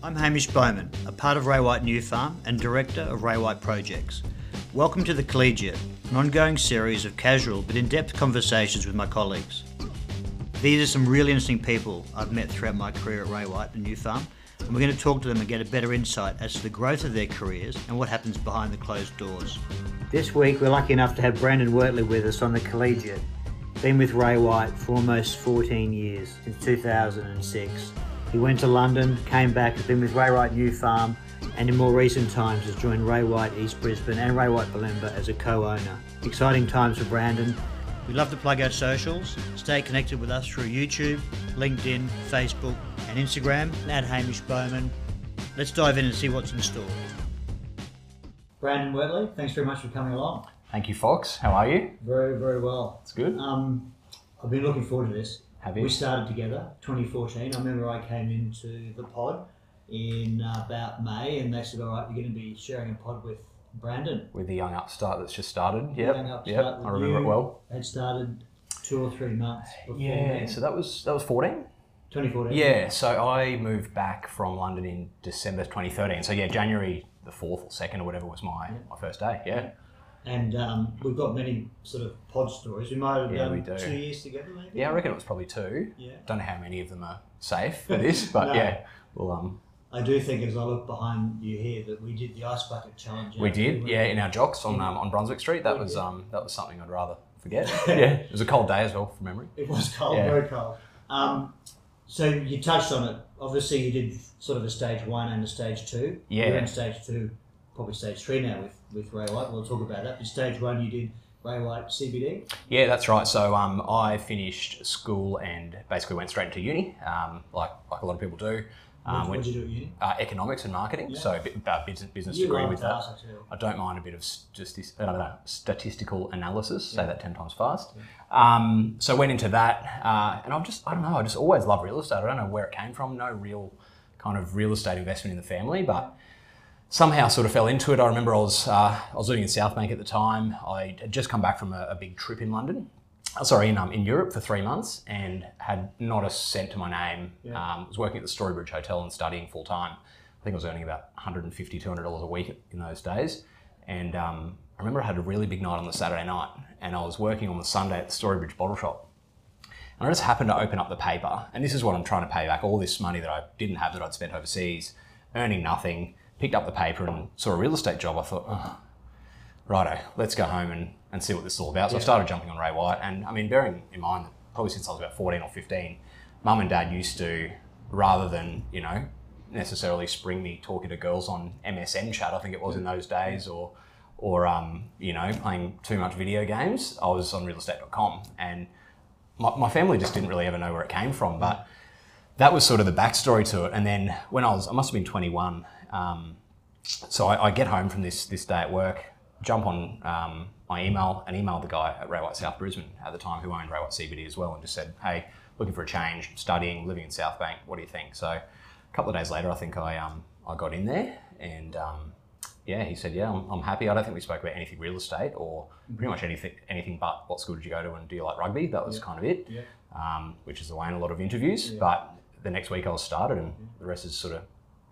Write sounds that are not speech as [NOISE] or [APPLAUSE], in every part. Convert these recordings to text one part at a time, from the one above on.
I'm Hamish Bowman, a part of Ray White New Farm and director of Ray White Projects. Welcome to The Collegiate, an ongoing series of casual but in depth conversations with my colleagues. These are some really interesting people I've met throughout my career at Ray White and New Farm, and we're going to talk to them and get a better insight as to the growth of their careers and what happens behind the closed doors. This week, we're lucky enough to have Brandon Wortley with us on The Collegiate. Been with Ray White for almost 14 years, since 2006. He went to London, came back, has been with Ray White New Farm, and in more recent times has joined Ray White East Brisbane and Ray White Bulimba as a co-owner. Exciting times for Brandon. We'd love to plug our socials. Stay connected with us through YouTube, LinkedIn, Facebook, and Instagram at Hamish Bowman. Let's dive in and see what's in store. Brandon Wortley, thanks very much for coming along. Thank you, Fox. How are you? Very, very well. It's good. Um, I've been looking forward to this. Have you? We started together 2014. I remember I came into the pod in about May, and they said, "All right, you're going to be sharing a pod with Brandon." With the young upstart that's just started. Yeah, Young upstart Yep. I remember it well. Had started two or three months before Yeah. then. So that was that was 14. 2014. Yeah. So I moved back from London in December 2013. So yeah, January the fourth or second or whatever was my my first day. Yeah. And um, we've got many sort of pod stories. We might have Yeah, done we do. two years together, maybe. Yeah. I reckon it was probably two. Yeah. Don't know how many of them are safe [LAUGHS] for this, but No. yeah. Well, um, I do think, as I look behind you here, that we did the ice bucket challenge. we out did. Yeah, in our jocks on um, on Brunswick Street. That We was did. um that was something I'd rather forget. [LAUGHS] yeah. It was a cold day as well, from memory. It was cold, Yeah. very cold. Um, so you touched on it. Obviously, you did sort of a stage one and a stage two. Yeah. You're in stage two, probably stage three now with, with Ray White. We'll talk about that. But stage one, you did Ray White CBD. Yeah, that's right. So um, I finished school and basically went straight into uni, um, like like a lot of people do. Um, what did you do at uni? uh, economics and marketing, Yeah. so a bit about business, business You degree with that. I don't mind a bit of I don't know, statistical analysis. Say that ten times fast. Um, so went into that, uh, and I've just I don't know. I just always loved real estate. I don't know where it came from. No real kind of real estate investment in the family, but somehow sort of fell into it. I remember I was uh, I was living in South Bank at the time. I had just come back from a, a big trip in London. uh, Sorry, in um, in Europe for three months, and had not a cent to my name. Yeah. Um, was working at the Storybridge Hotel and studying full time. I think I was earning about $150, 200 dollars a week in those days. And um, I remember I had a really big night on the Saturday night, and I was working on the Sunday at the Storybridge Bottle Shop. And I just happened to open up the paper, and this is what I'm trying to pay back all this money that I didn't have that I'd spent overseas, earning nothing. Picked up the paper and saw a real estate job. I thought, oh, righto, let's go home and, and see what this is all about. So I started jumping on Ray White, and I mean, bearing in mind that probably since I was about 14 or 15, mum and dad used to, rather than, you know, necessarily spring me talking to girls on MSN chat, I think it was in those days, or, or um, you know, playing too much video games, I was on realestate.com. And my, my family just didn't really ever know where it came from, but that was sort of the backstory to it. And then when I was, I must have been 21. Um, so I, I get home from this this day at work, jump on um, my email, and emailed the guy at Ray White South Brisbane at the time who owned Ray White CBD as well, and just said, "Hey, looking for a change, studying, living in South Bank. What do you think?" So a couple of days later, I think I um, I got in there, and um, yeah, he said, "Yeah, I'm, I'm happy." I don't think we spoke about anything real estate or pretty much anything anything but what school did you go to and do you like rugby? That was Yeah. kind of it Yeah. um, which is the way in a lot of interviews. Yeah. But the next week I was started, and the rest is sort of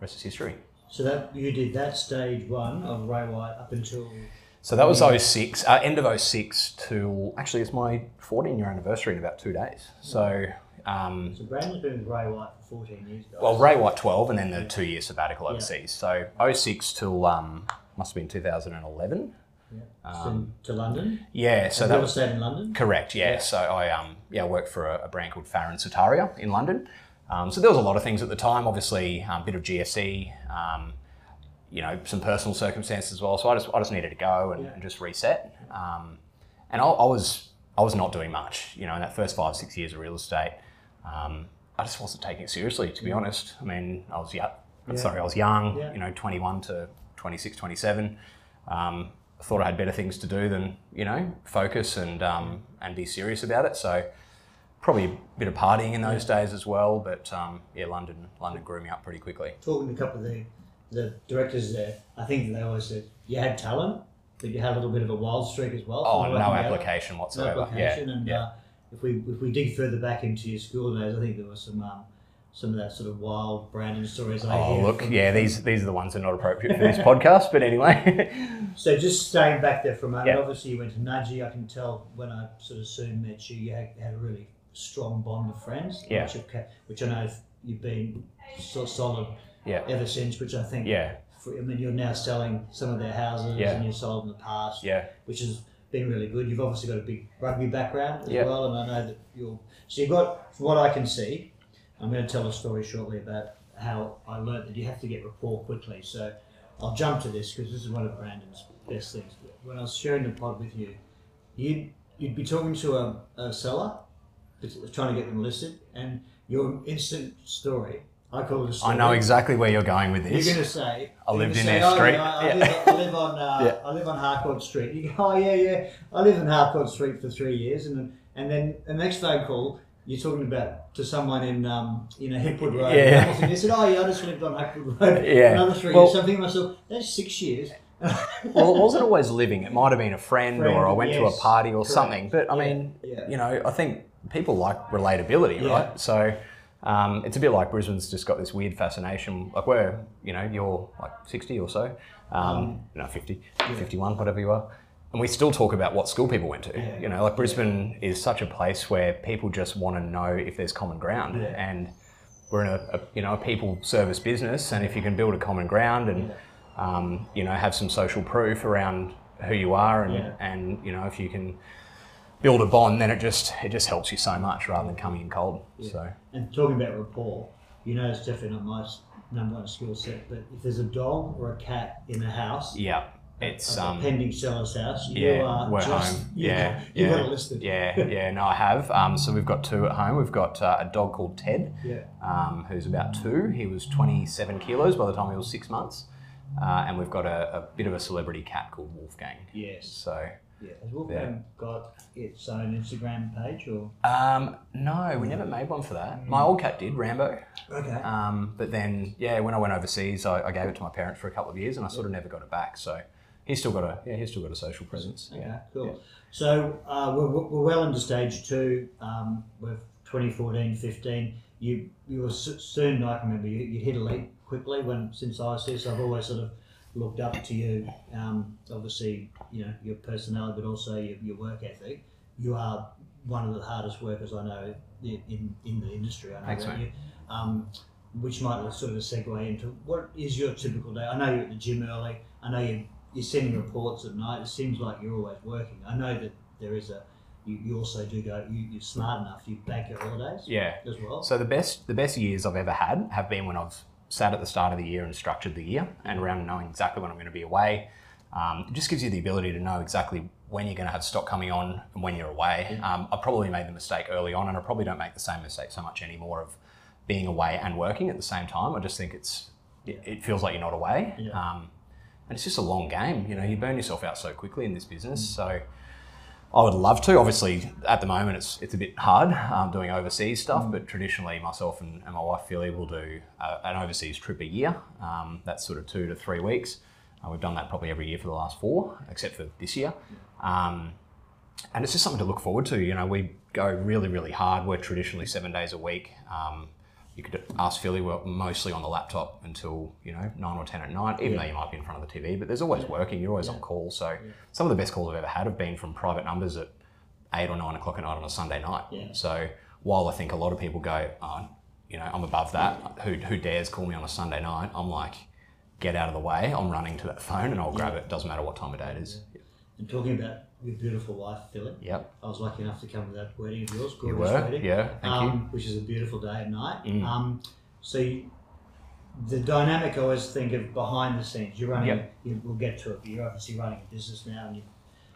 rest is history. So that you did that stage one of Ray White up until So that was 06, uh, end of 06 to actually it's my 14 year anniversary in about two days. So, um, so Brandon's been with Ray White for 14 years. Guys. well, Ray White 12 and then the two year sabbatical Yeah. overseas. So 06 till um, must have been 2011. yeah. um, to London. Yeah, so Have that was stayed in London? Correct. Yeah. Yeah. So I um yeah I worked for a, a brand called Farron Sutaria in London. Um, so there was a lot of things at the time. Obviously, um, a bit of GFC. Um, you know, some personal circumstances as well. So I just I just needed to go and, Yeah. and just reset. Um, and I, I was I was not doing much. You know, in that first five six years of real estate, um, I just wasn't taking it seriously. To be honest, I mean, I was young. Yeah. Sorry, I was young. Yeah. You know, 21 to 26, 27. Um, I thought I had better things to do than you know focus and um, and be serious about it. So probably a bit of partying in those days as well. But um, yeah, London London grew me up pretty quickly. Talking to a couple of the, the directors there, I think they always said you had talent, but you had a little bit of a wild streak as well. Oh, no application No whatsoever. application, yeah, and yeah. uh, if we if we dig further back into your school days, I think there were some um, some of that sort of wild Brandon stories. I Oh, look, from- yeah, these these are the ones that are not appropriate for this podcast. But anyway, [LAUGHS] So just staying back there for a moment, Yeah. obviously you went to Nudgee. I can tell when I sort of soon met you, you had, had a really strong bond of friends. Yeah. Which, have, ca- which I know you've been so solid yeah, ever since, which I think, yeah, for, I mean, you're now selling some of their houses Yeah. and you've sold in the past, yeah, which has been really good. You've obviously got a big rugby background as Yeah. well, and I know that you're, so you've got, from what I can see, I'm going to tell a story shortly about how I learned that you have to get rapport quickly. So I'll jump to this because this is one of Brandon's best things. When I was sharing the pod with you, you'd, you'd be talking to a, a seller, trying to get them listed, and your instant story, I call it a story. I know exactly where you're going with this. You're going to say, I lived in say, their "Oh, street." yeah, I, Yeah. live, I live on, uh, [LAUGHS] Yeah. I live on Harcourt Street. You go, oh yeah, yeah, I lived in Harcourt Street for three years, and then, and then the next phone call, you're talking about to someone in, um, you know, Hipwood Road. Yeah. And they said, oh yeah, I just lived on Hipwood Road [LAUGHS] Yeah. another three Well- years. So I'm thinking to myself, that's six years. Well, it wasn't always living. It might have been a friend, Friend, or I went to a party or correct. something. But I Yeah, mean, yeah. you know, I think people like relatability, Yeah. right? So um, it's a bit like Brisbane's just got this weird fascination. Like we're, you know, you're like 60 or so, um, no, 50, 51, whatever you are. And we still talk about what school people went to. You know, like Brisbane is such a place where people just want to know if there's common ground. And we're in a, a you know a people service business, and if you can build a common ground and um, you know have some social proof around who you are, and Yeah. and you know if you can build a bond, then it just it just helps you so much rather than coming in cold. So And talking about rapport, you know, it's definitely not my number one skill set, but if there's a dog or a cat in the house, yeah, it's a um pending seller's house, you yeah are we're just, home. you- Yeah, you've yeah, got it listed. yeah, yeah. No, I have. Um, so we've got two at home. We've got uh, a dog called Ted. Yeah. um, who's about two. He was 27 kilos by the time he was six months. Uh, and we've got a, a bit of a celebrity cat called Wolfgang. Yes. So, Yeah. Has Wolfgang got its own Instagram page or? um, no, we never made one for that. My old cat did, Rambo. Okay. Um, but then, yeah, when I went overseas, I, I gave it to my parents for a couple of years, and I sort of never got it back. So he's still got a yeah, he's still got a social presence. Okay, Yeah. cool. So uh, we're, we're well into stage two. Um, we're 2014, 15. You you were soon. I can remember you, you hit elite quickly when since I was. So I've always sort of looked up to you. Um, obviously, you know your personality, but also your, your work ethic. You are one of the hardest workers I know in, in, in the industry. I know Thanks, that you. Um, which might sort of segue into what is your typical day? I know you're at the gym early. I know you you're sending reports at night. It seems like you're always working. I know that there is a. You, you also do go. You, you're smart enough. You bank your holidays Yeah. as well. So the best the best years I've ever had have been when I've sat at the start of the year and structured the year and around knowing exactly when I'm going to be away. Um, it just gives you the ability to know exactly when you're going to have stock coming on and when you're away. Um, I probably made the mistake early on, and I probably don't make the same mistake so much anymore of being away and working at the same time. I just think it's it, it feels like you're not away. Yeah. Um, and it's just a long game. You know, you burn yourself out so quickly in this business. So I would love to. Obviously, at the moment, it's it's a bit hard um, doing overseas stuff. But traditionally, myself and, and my wife Philly will do uh, an overseas trip a year. Um, that's sort of two to three weeks. Uh, we've done that probably every year for the last four, except for this year. Um, and it's just something to look forward to. You know, we go really, really hard. We're traditionally seven days a week. Um, you could ask Philly, we're mostly on the laptop until, you know, nine or 10 at night, even though you might be in front of the TV, but there's always working, you're always on call. So some of the best calls I've ever had have been from private numbers at eight or nine o'clock at night on a Sunday night. Yeah. So while I think a lot of people go, oh, you know, I'm above that, who, who dares call me on a Sunday night? I'm like, get out of the way. I'm running to that phone and I'll grab it. Doesn't matter what time of day it is. And talking about your beautiful wife, Philip. Yep. I was lucky enough to come to that wedding of yours. You gorgeous were? wedding. Yeah. Thank you. um, which is a beautiful day and night. Mm. Um, so you, the dynamic I always think of behind the scenes. You're running. Yep. You, we'll get to it, but you're obviously running a business now, and you,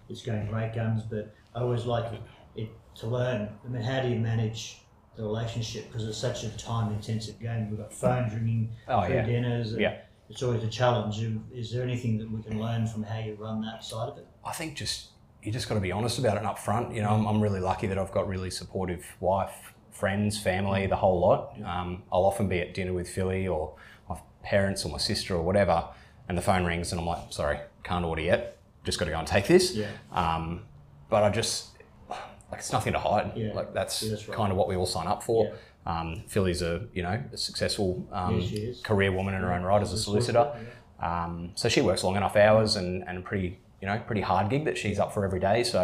it's going great guns. But I always like it, it to learn. I mean, how do you manage the relationship? Because it's such a time-intensive game. We've got phones ringing, oh, yeah. dinners, And Yeah. It's always a challenge. Is there anything that we can learn from how you run that side of it? I think just you just got to be honest about it up front. You know, I'm, I'm really lucky that I've got really supportive wife, friends, family, the whole lot. Um, I'll often be at dinner with Philly or my parents or my sister or whatever, and the phone rings and I'm like, sorry, can't order yet. Just got to go and take this. Yeah. Um, but I just, like it's nothing to hide. Yeah. Like that's, Yeah, that's right. kind of what we all sign up for. Yeah. Um, Philly's a you know a successful um, Yeah, career woman in her own right as a solicitor. Um, so she works long enough hours and, and a pretty, you know, pretty hard gig that she's up for every day. So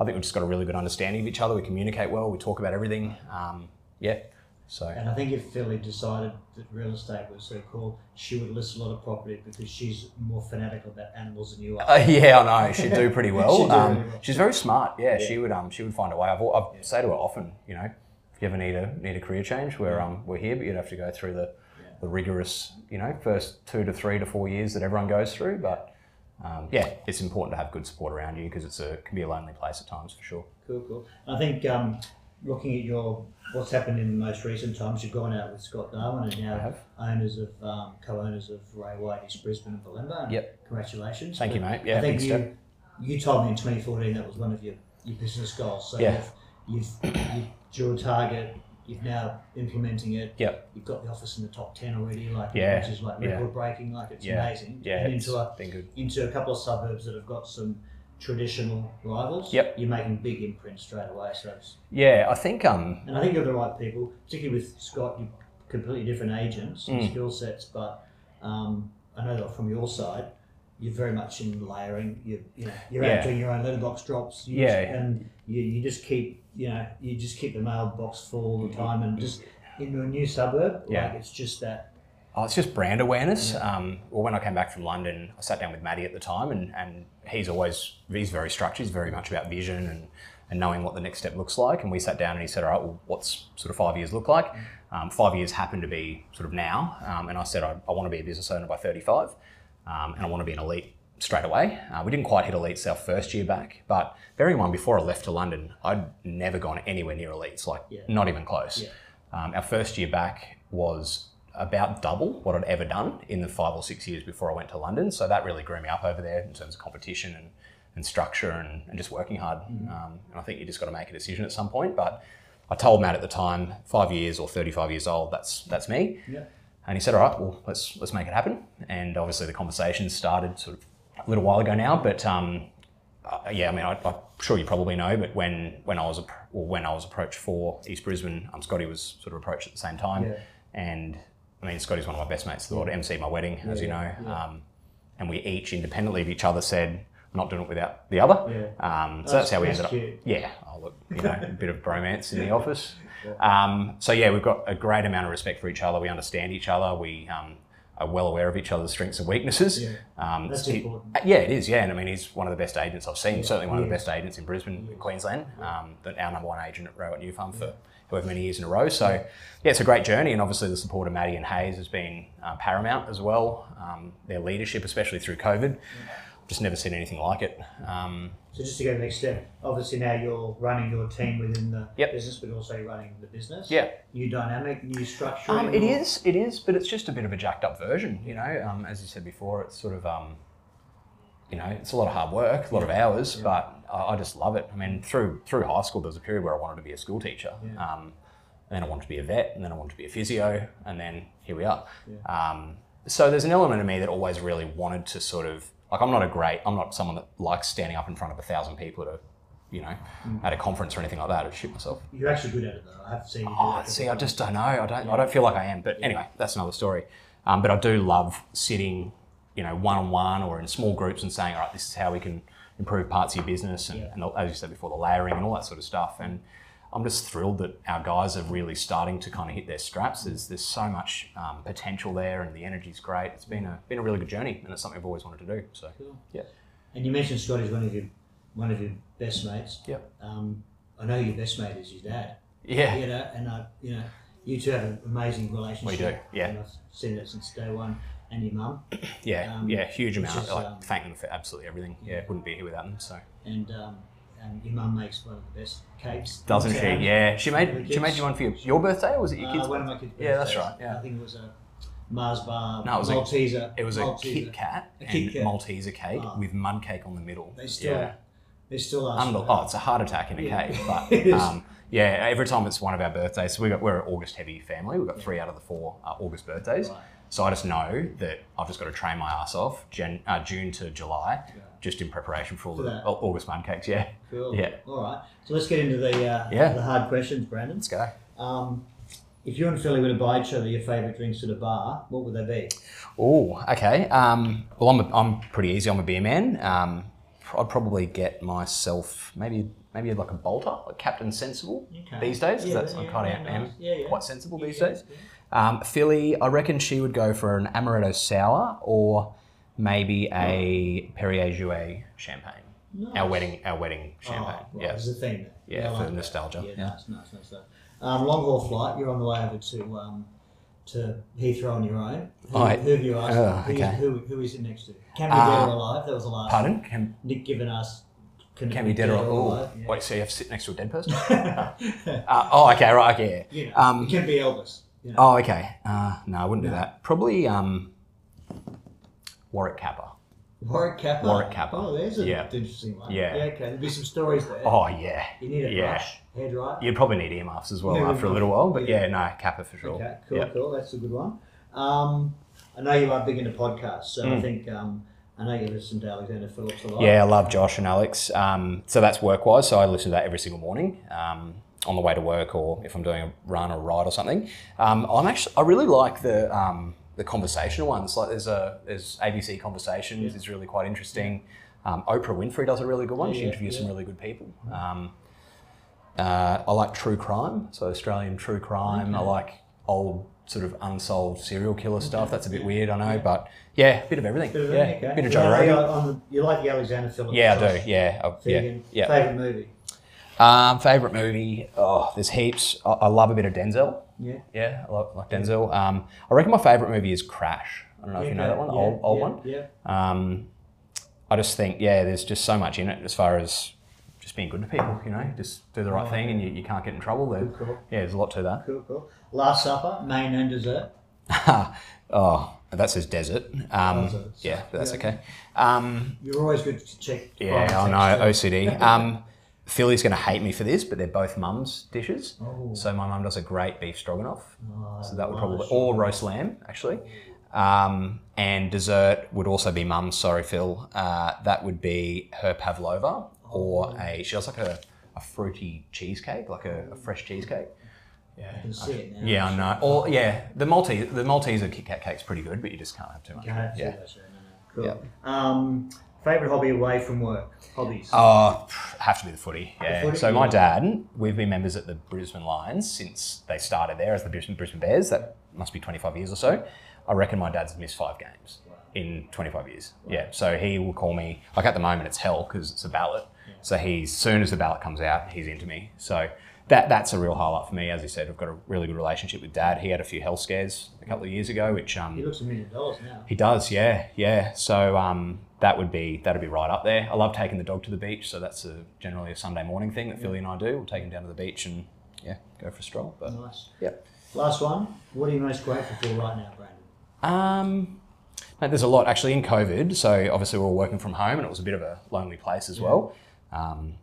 I think we've just got a really good understanding of each other. We communicate well. We talk about everything. Um, yeah. So And I think if Philly decided that real estate was her call, she would list a lot of property because she's more fanatical about animals than you are. uh, yeah, I know she'd do pretty [LAUGHS] well. Do um, really well. She's very smart. Yeah, Yeah. she would. Um, she would find a way. I've, al- I say to her often, you know, you ever need a need a career change, we're um we're here, but you'd have to go through the the rigorous, you know, first two to three to four years that everyone goes through. But um, yeah, it's important to have good support around you because it's a can be a lonely place at times for sure. Cool, cool. I think um, looking at your what's happened in the most recent times, you've gone out with Scott Darwin and now owners of um, co-owners of Ray White, East Brisbane and Bulimba. and Yep. Congratulations. Thank you, mate. Yeah, I think you step. you told me in 2014 that was one of your, your business goals. So Yeah. You've you've you drew a target. You've now implementing it. Yep. You've got the office in the top ten already, like Yeah, which is like yeah. record breaking. Like it's Yeah, amazing. Yeah, and into a into a couple of suburbs that have got some traditional rivals. Yep. You're making big imprints straight away. So it's, Yeah, I think um and I think you're the right people, particularly with Scott. You're completely different agents and Mm. skill sets, but um, I know that from your side, you're very much in layering. You you know you're Yeah. out doing your own letterbox drops. You Yeah. just- and you, you just keep you know you just keep the mailbox full all the time, and just into a new suburb. Yeah. Like it's just that. Oh, it's just brand awareness. Um, well, when I came back from London, I sat down with Maddie at the time, and, and he's always he's very structured. He's very much about vision and, and knowing what the next step looks like. And we sat down and he said, "All right, well, what's sort of five years look like?" Um, five years happened to be sort of now, um, and I said, "I, I want to be a business owner by 35, um, and I want to be an elite." Straight away, uh, we didn't quite hit elites our first year back, but bearing in mind before I left to London, I'd never gone anywhere near elites, like Yeah. not even close. Yeah. Um, our first year back was about double what I'd ever done in the five or six years before I went to London. So that really grew me up over there in terms of competition and, and structure and, and just working hard. Um, and I think you just got to make a decision at some point. But I told Matt at the time, five years or 35 years old, that's that's me. Yeah. And he said, "All right, well, let's let's make it happen." And obviously, the conversation started sort of a little while ago now. But um, uh, yeah, I mean, I, I'm sure you probably know, but when when I was or when I was approached for East Brisbane, um, Scotty was sort of approached at the same time, Yeah. and I mean, Scotty's one of my best mates in the world. MC my wedding, as you know, Yeah, yeah. Um, and we each independently of each other said, "I'm not doing it without the other." Yeah. Um, so that's, how we that's ended up. Yeah, oh, look, you know, a bit of bromance in the [LAUGHS] office. Um, so yeah, we've got a great amount of respect for each other. We understand each other. We um, are well aware of each other's strengths and weaknesses. Yeah. Um, That's he- important. yeah, it is. Yeah, and I mean, he's one of the best agents I've seen. Certainly one of the he best agents in Brisbane, Queensland. Um, our number one agent at Ray White New Farm for however many years in a row. So yeah, it's a great journey, and obviously the support of Maddie and Hayes has been uh, paramount as well. Um, their leadership, especially through COVID, just never seen anything like it. Um, So just to go to the next step, obviously now you're running your team within the Yep. business, but also you're running the business. yeah. New dynamic, new structure. Um, it is, it is, but it's just a bit of a jacked up version, you know. Um, as you said before, it's sort of, um, you know, it's a lot of hard work, a lot of hours, but I, I just love it. I mean, through through high school, there was a period where I wanted to be a school teacher, Yeah. um, and then I wanted to be a vet, and then I wanted to be a physio, and then here we are. Um, so there's an element of me that always really wanted to sort of like I'm not a great, I'm not someone that likes standing up in front of a thousand people at a, you know, at a conference or anything like that. I'd shoot myself. You're actually good at it though. I have seen you do Oh, that. see, I just don't know. I don't. I don't feel like I am. But anyway, that's another story. Um, but I do love sitting, you know, one on one or in small groups and saying, all right, this is how we can improve parts of your business, and, Yeah. and as you said before, the layering and all that sort of stuff. And I'm just thrilled that our guys are really starting to kind of hit their straps. There's there's so much um, potential there, and the energy's great. It's been a been a really good journey, and it's something I've always wanted to do. So Cool. yeah, And you mentioned Scotty's one of your one of your best mates. Yep. Um, I know your best mate is your dad. yeah, You know, and I, you know, you two have an amazing relationship. We do, yeah. And I've seen it since day one. And your mum. yeah, Um, yeah. Huge amount. is, like um, thank them for absolutely everything. Yeah, wouldn't be here without them. So. And um, and your mum makes one of the best cakes. Doesn't she? town. Yeah, she made she made you one for your, your birthday, or was it your Uh, kids' one of my kids' Yeah, that's right, yeah. I think it was a Mars bar No, it was a- Malteser. It was a Malteser. Kit Kat A and Kit Kat. Malteser cake Oh. with mud cake on the middle. They still yeah, They still ask. For oh, it's a heart attack in a Yeah. [LAUGHS] is. But um, yeah, every time it's one of our birthdays, so we got, we're an August heavy family. We've got three out of the four uh, August birthdays. Right. So I just know that I've just got to train my ass off Jan, uh, June to July, Yeah. Just in preparation for all For the that. August mud cakes. Yeah, Cool. Yeah. All right. So let's get into the uh, Yeah. the hard questions, Brandon. let's go. Um, if you and Philly were to buy each other your favourite drinks at a bar, what would they be? Oh, okay. Um, well, I'm, a, I'm pretty easy. I'm a beer man. Um, I'd probably get myself maybe maybe like a Balter, like Captain Sensible Okay. these days. 'cause Yeah, that's yeah, I kind of yeah, am nice. Yeah, quite sensible these days. Um, Philly, I reckon she would go for an amaretto sour or maybe a Perrier Jouet champagne. Nice. Our wedding, our wedding champagne. Oh, right. Yeah, There's a theme there. Yeah, for like that. nostalgia. Yeah, Yeah. nice, nice, nice. nice. Um, long haul flight. You're on the way over to um, to Heathrow on your own. Who, Oh, who have you asked? oh, who, okay. who, who is it next to? Can be Uh, dead or alive. That was the last. pardon? Can, Nick given us. Can, can be dead or, oh, alive. Yeah. wait, so you have to sit next to a dead person? [LAUGHS] uh, oh, okay, right, okay. you know, Um, it can be Elvis. You know. Oh, okay. Uh, no, I wouldn't do that. Probably um, Warwick Capper. Warwick Capper. Warwick Capper. Oh, there's a Yeah. interesting one. Yeah. yeah. okay. There'll be some stories there. Oh, yeah. You need a yeah. brush, hair dryer. You'd probably need earmuffs as well Yeah, after a little while, but yeah. no, Capper for sure. Okay, cool, Yeah. cool. That's a good one. Um, I know you are big into podcasts, so I Mm. think um, I know you listen to Alexander Phillips a lot. Yeah, I love Josh and Alex. Um, so that's work wise. So I listen to that every single morning um, on the way to work, or if I'm doing a run or a ride or something. Um, I'm actually I really like the um, the conversational ones. Like there's a there's ABC Conversations Yeah. is really quite interesting. Um, Oprah Winfrey does a really good one. she Yeah, interviews some really good people. Um, uh, I like true crime, so Australian true crime. I like old sort of unsolved serial killer stuff. That's a bit Yeah. weird, I know, but yeah, a bit of everything. Bit of yeah, okay. bit of Joe Rogan. the- you like the Alexander Phillips? Yeah, I do. Yeah, I- yeah, yeah. Favorite movie? Um, favorite movie? Oh, there's heaps. I, I love a bit of Denzel. Yeah. Yeah, I like, like Denzel. Um, I reckon my favorite movie is Crash. I don't know if you know that one, the Yeah, old, old yeah, one. Yeah. Um, I just think, yeah, there's just so much in it as far as just being good to people. You know, just do the right Oh, thing, and you, you can't get in trouble. There, Cool, cool. yeah, there's a lot to that. Cool, cool. Last Supper, main and dessert. [LAUGHS] oh, that says desert. Um, Desert. yeah, but that's Yeah. okay. Um, You're always good to check. yeah, I know OCD. [LAUGHS] Philly's going to hate me for this, but they're both mum's dishes. Oh. So my mum does a great beef stroganoff. Oh, So that would probably, or roast lamb, actually. Um, and dessert would also be mum's, sorry, Phil. Uh, that would be her pavlova or a, she does like a, a fruity cheesecake, like a, a fresh cheesecake. Yeah. I can see it now. Yeah, I know. Or, yeah, the Maltese, the Maltese Kit Kat cake's pretty good, but you just can't have too much. Yeah. Yeah. Cool. Um, favorite hobby away from work? Hobbies. Oh, have to be the footy. Yeah. footy, so my dad, we've been members at the Brisbane Lions since they started there as the Brisbane, Bears. That must be 25 years or so. I reckon my dad's missed five games in 25 years. Yeah. So he will call me, like at the moment it's hell because it's a ballot. So he's, soon as the ballot comes out, he's into me. So that that's a real highlight for me. As you said, I've got a really good relationship with dad. He had a few health scares a couple of years ago, which um, he looks a million dollars now. he does, yeah, yeah. So um, that would be that'd be right up there. I love taking the dog to the beach, so that's a, generally a Sunday morning thing that Philly and I do. We'll take him down to the beach and yeah, go for a stroll. But Nice. yeah, Last one. What are you most grateful for right now, Brandon? um, mate, there's a lot actually in COVID. So obviously we're all working from home, and it was a bit of a lonely place as well. Um,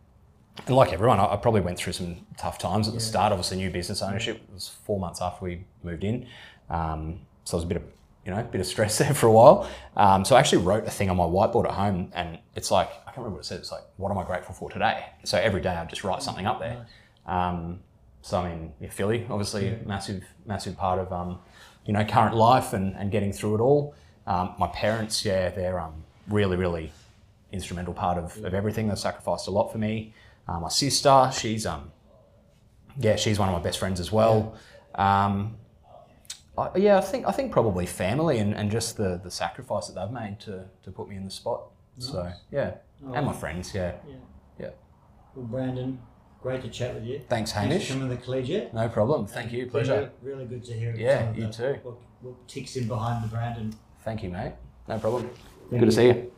and like everyone, I, I probably went through some tough times at the Yeah. start. Obviously, new business ownership it was four months after we moved in, um, so it was a bit of you know a bit of stress [LAUGHS] there for a while. Um, so I actually wrote a thing on my whiteboard at home, and it's like I can't remember what it said. It's like, what am I grateful for today? So every day I just write something up there. Um, so I mean, yeah, Philly, obviously, Yeah. massive, massive part of um, you know current life and, and getting through it all. Um, my parents, yeah, they're um, really, really instrumental part of, of everything. They've sacrificed a lot for me. Uh, my sister, she's um, yeah, she's one of my best friends as well. Um, I, yeah, I think I think probably family and, and just the, the sacrifice that they've made to, to put me in the spot. So yeah, Oh, and my friends, yeah, Yeah. yeah. Well, Brandon, great to chat with you. Thanks, Thanks Hamish. for coming to the collegiate. No problem. Thank you. Pleasure. Really, really good to hear. Yeah, you the- too. What, what ticks in behind the Brandon. Thank you, mate. No problem. Thank Good to see you.